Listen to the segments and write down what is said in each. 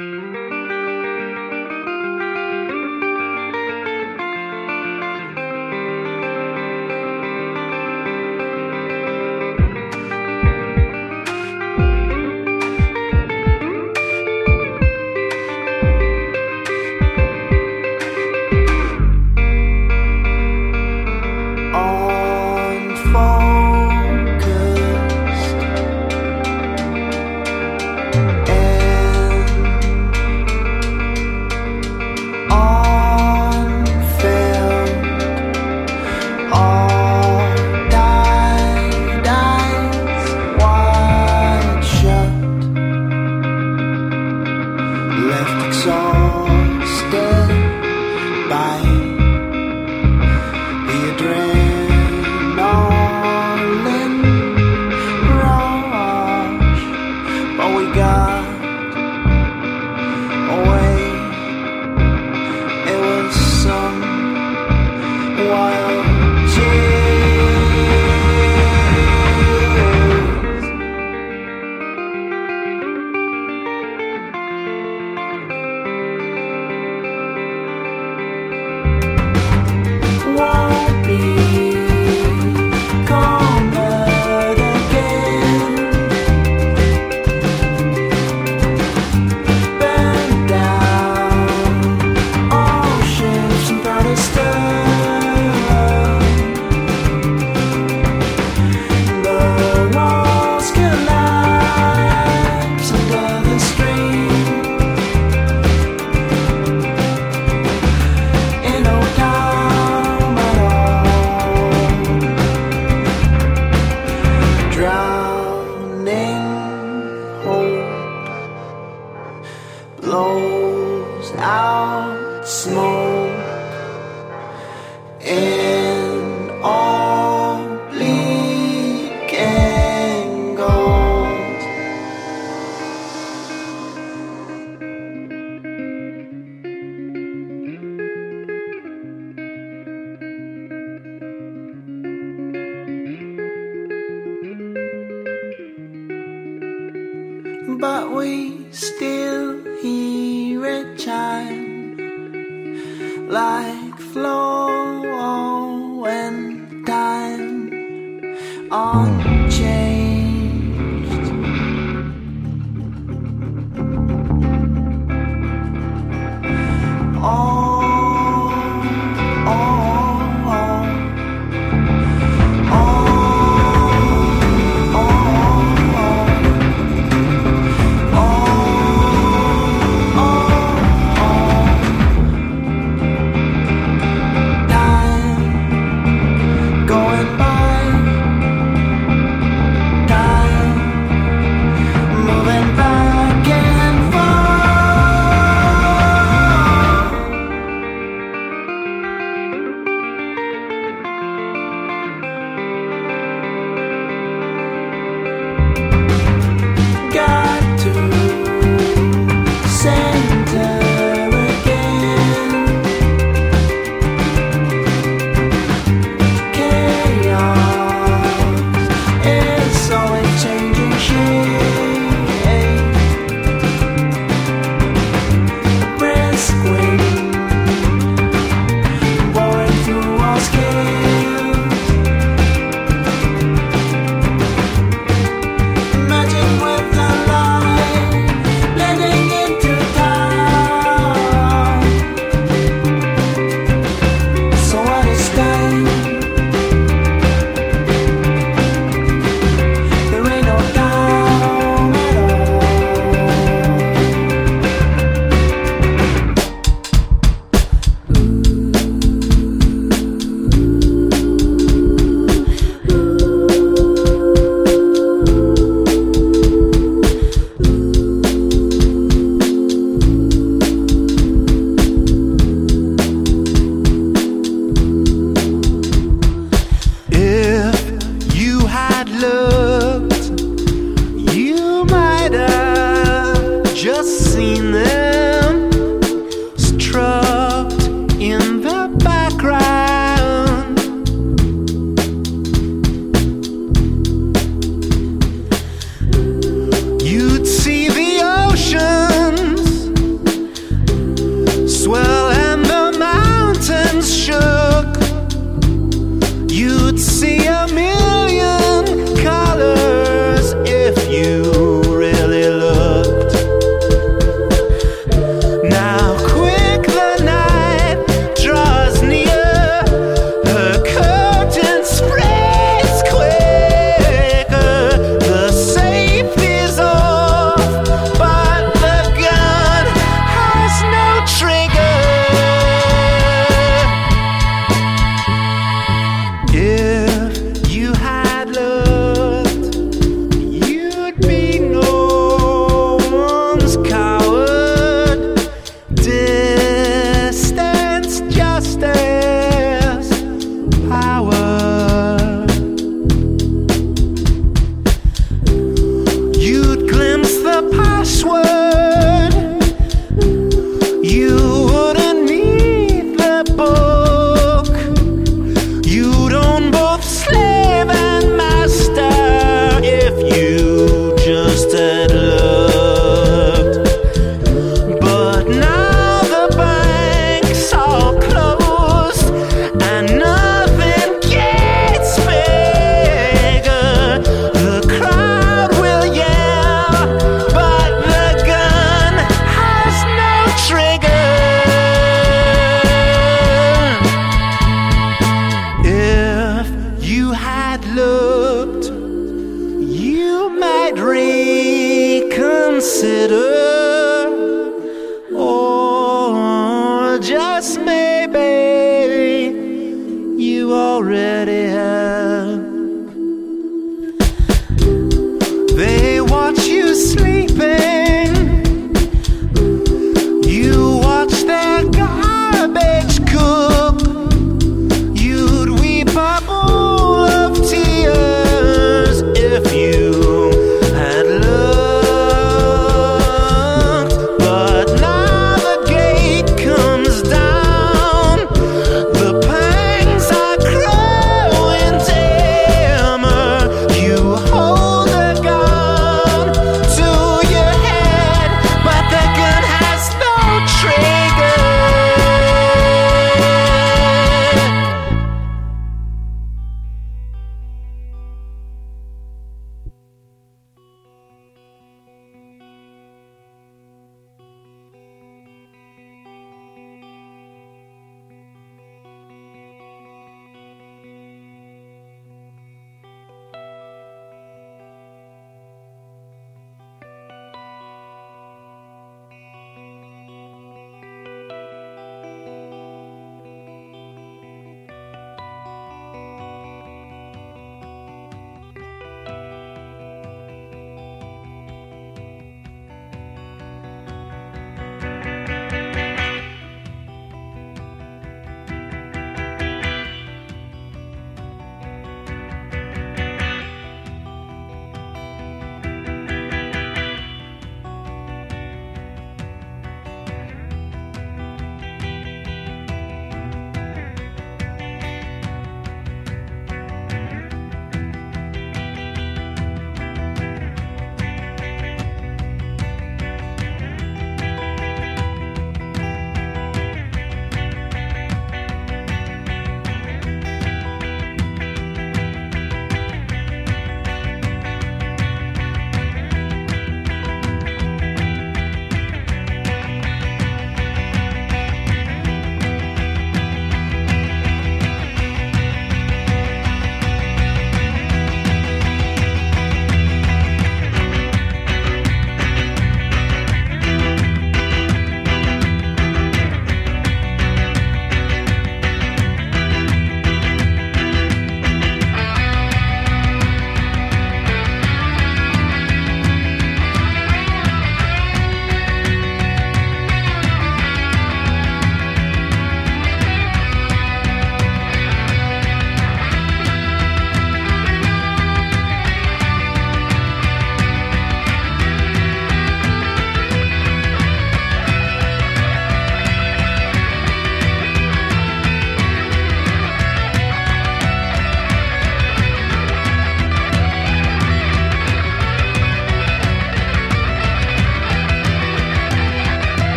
Música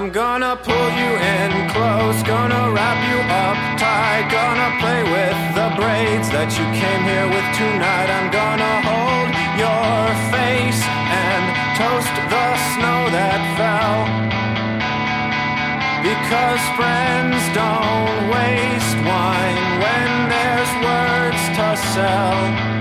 I'm gonna pull you in close, gonna wrap you up tight, gonna play with the braids that you came here with tonight. I'm gonna hold your face and toast the snow that fell. Because friends don't waste wine when there's words to sell.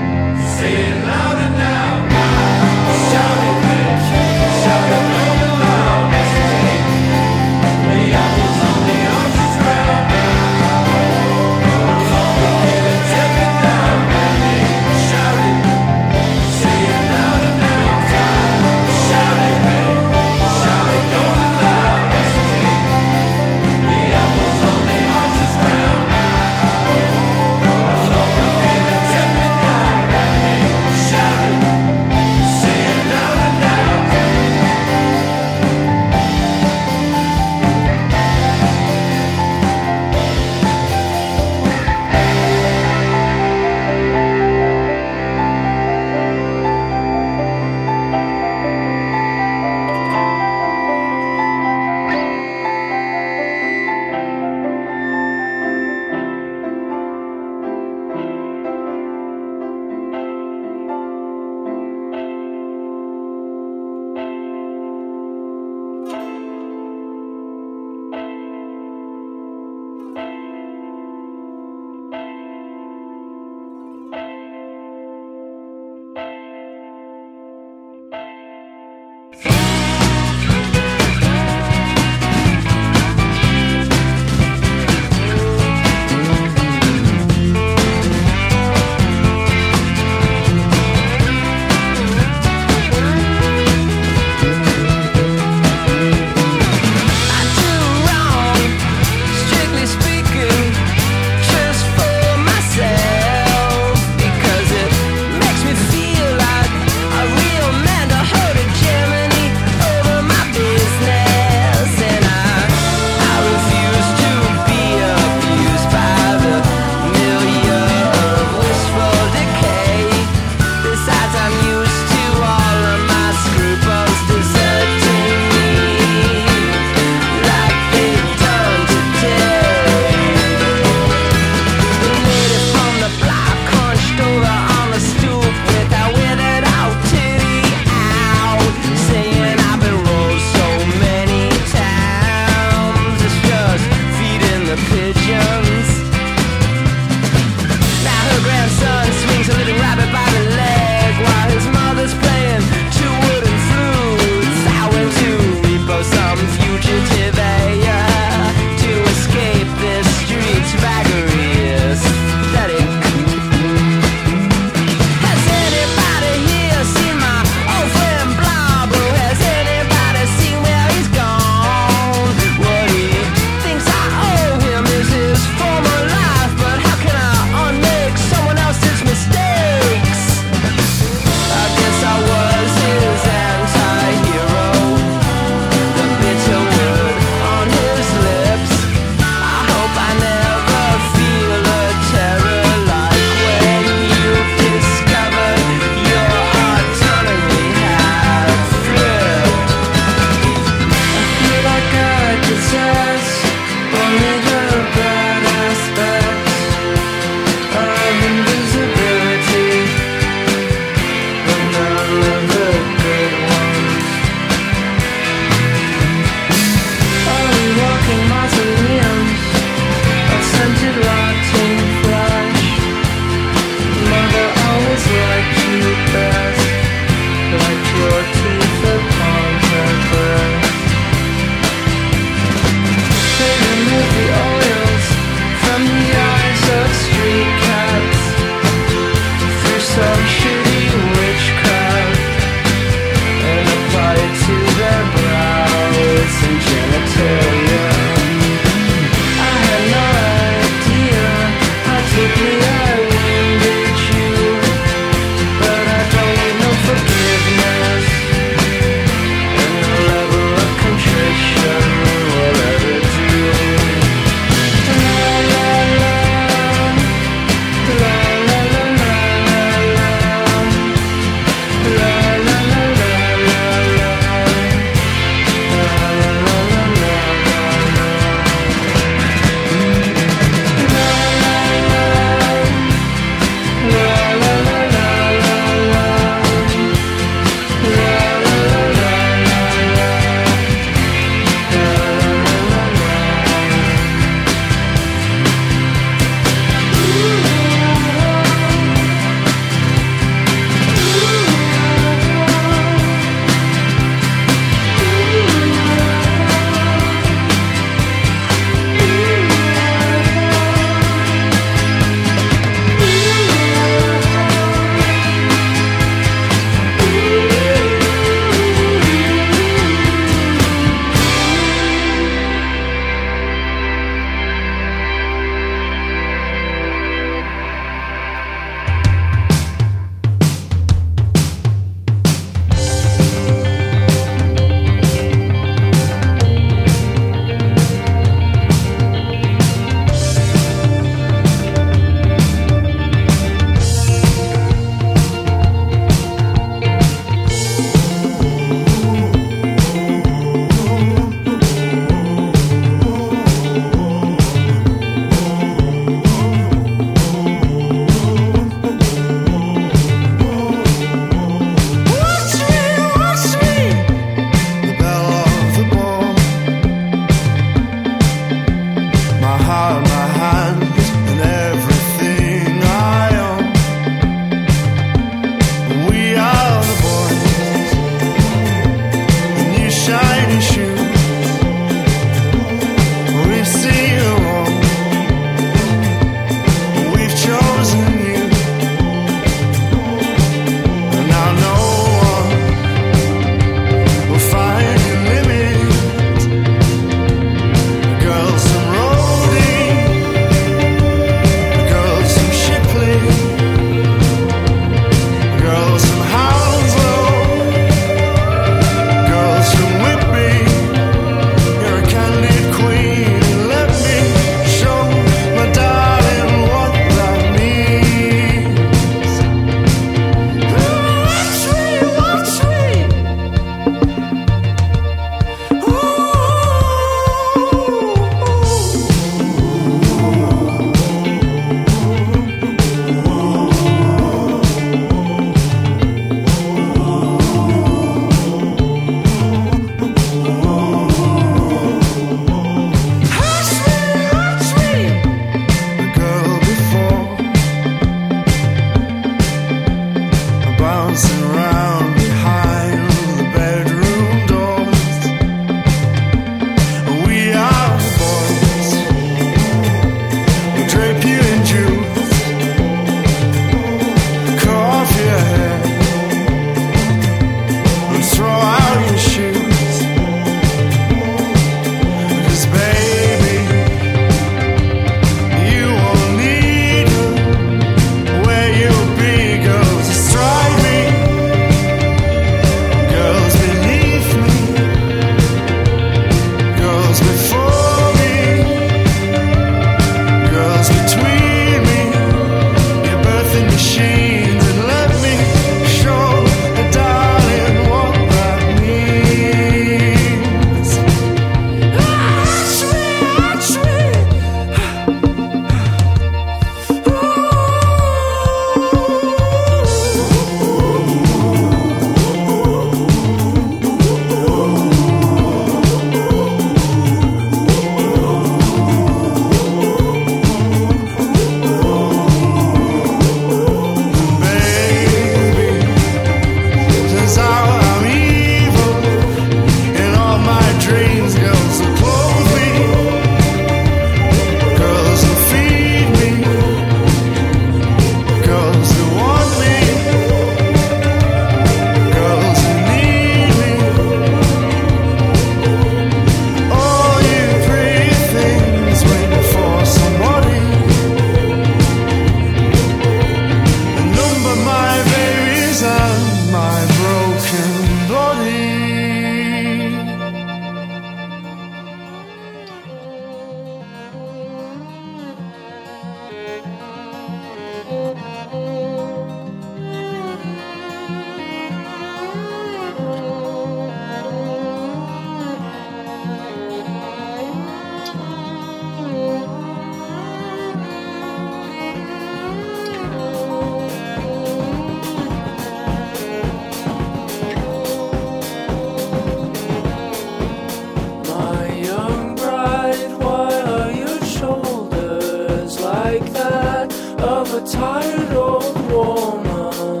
tired old woman,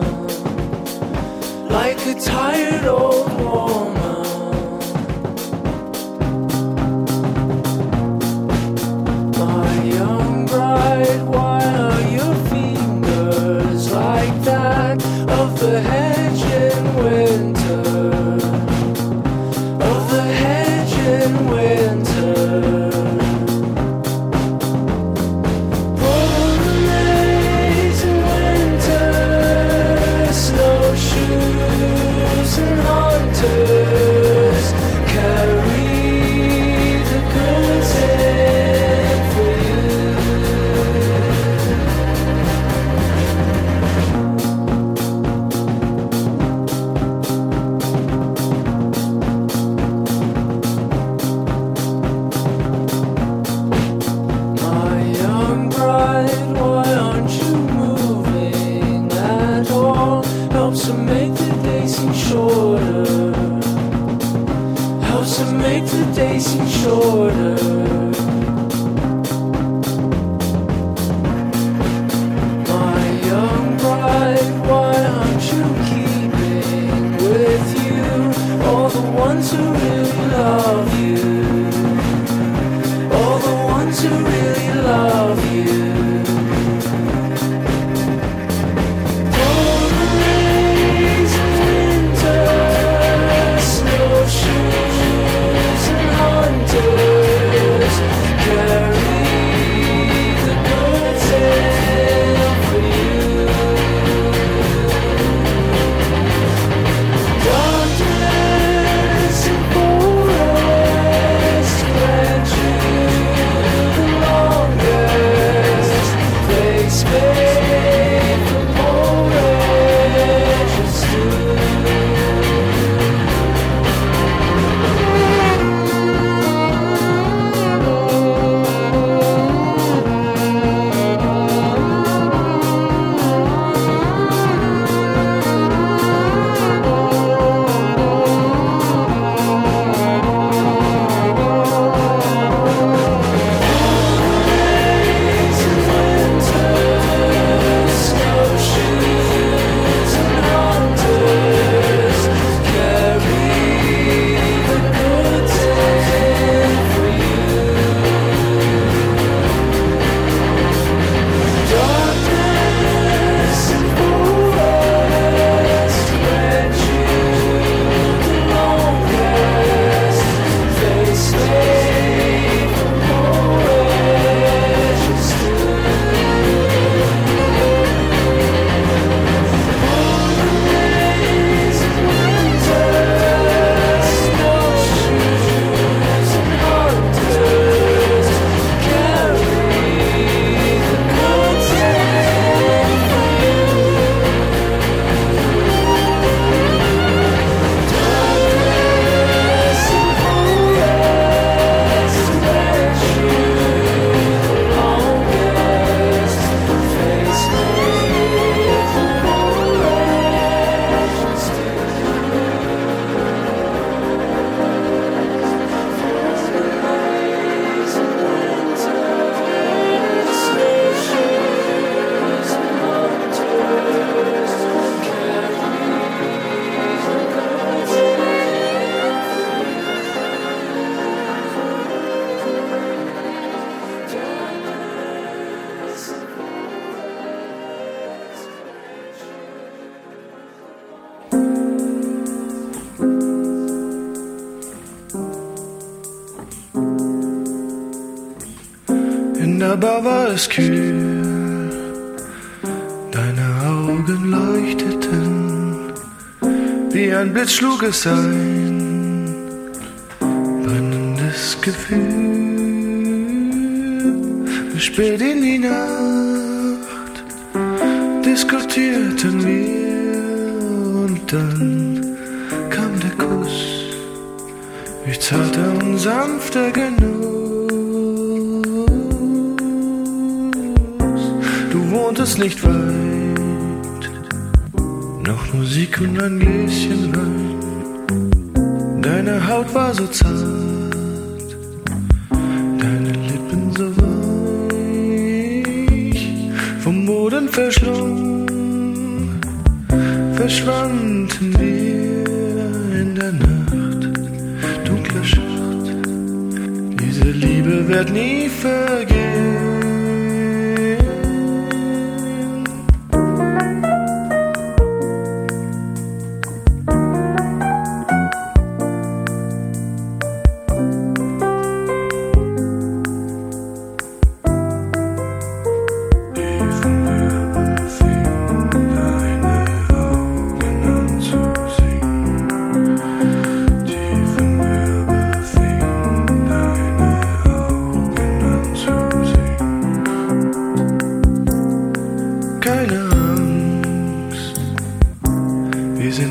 like a tired old. Wunderbar war es kühl, deine Augen leuchteten, wie ein Blitz schlug es ein, brennendes Gefühl. Spät in die Nacht diskutierten wir und dann kam der Kuss, wie zarte und sanfter genug. das nicht weit. Noch Musik und ein Gläschen Wein. Deine Haut war so zart, deine Lippen so weich. Vom Boden verschlungen, verschwanden wir in der Nacht, dunkler Schacht. Diese Liebe wird nie vergehen.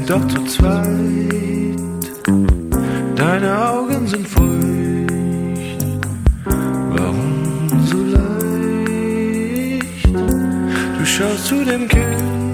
doch zu zweit. Deine Augen sind feucht. Warum so leicht? Du schaust zu dem Kind.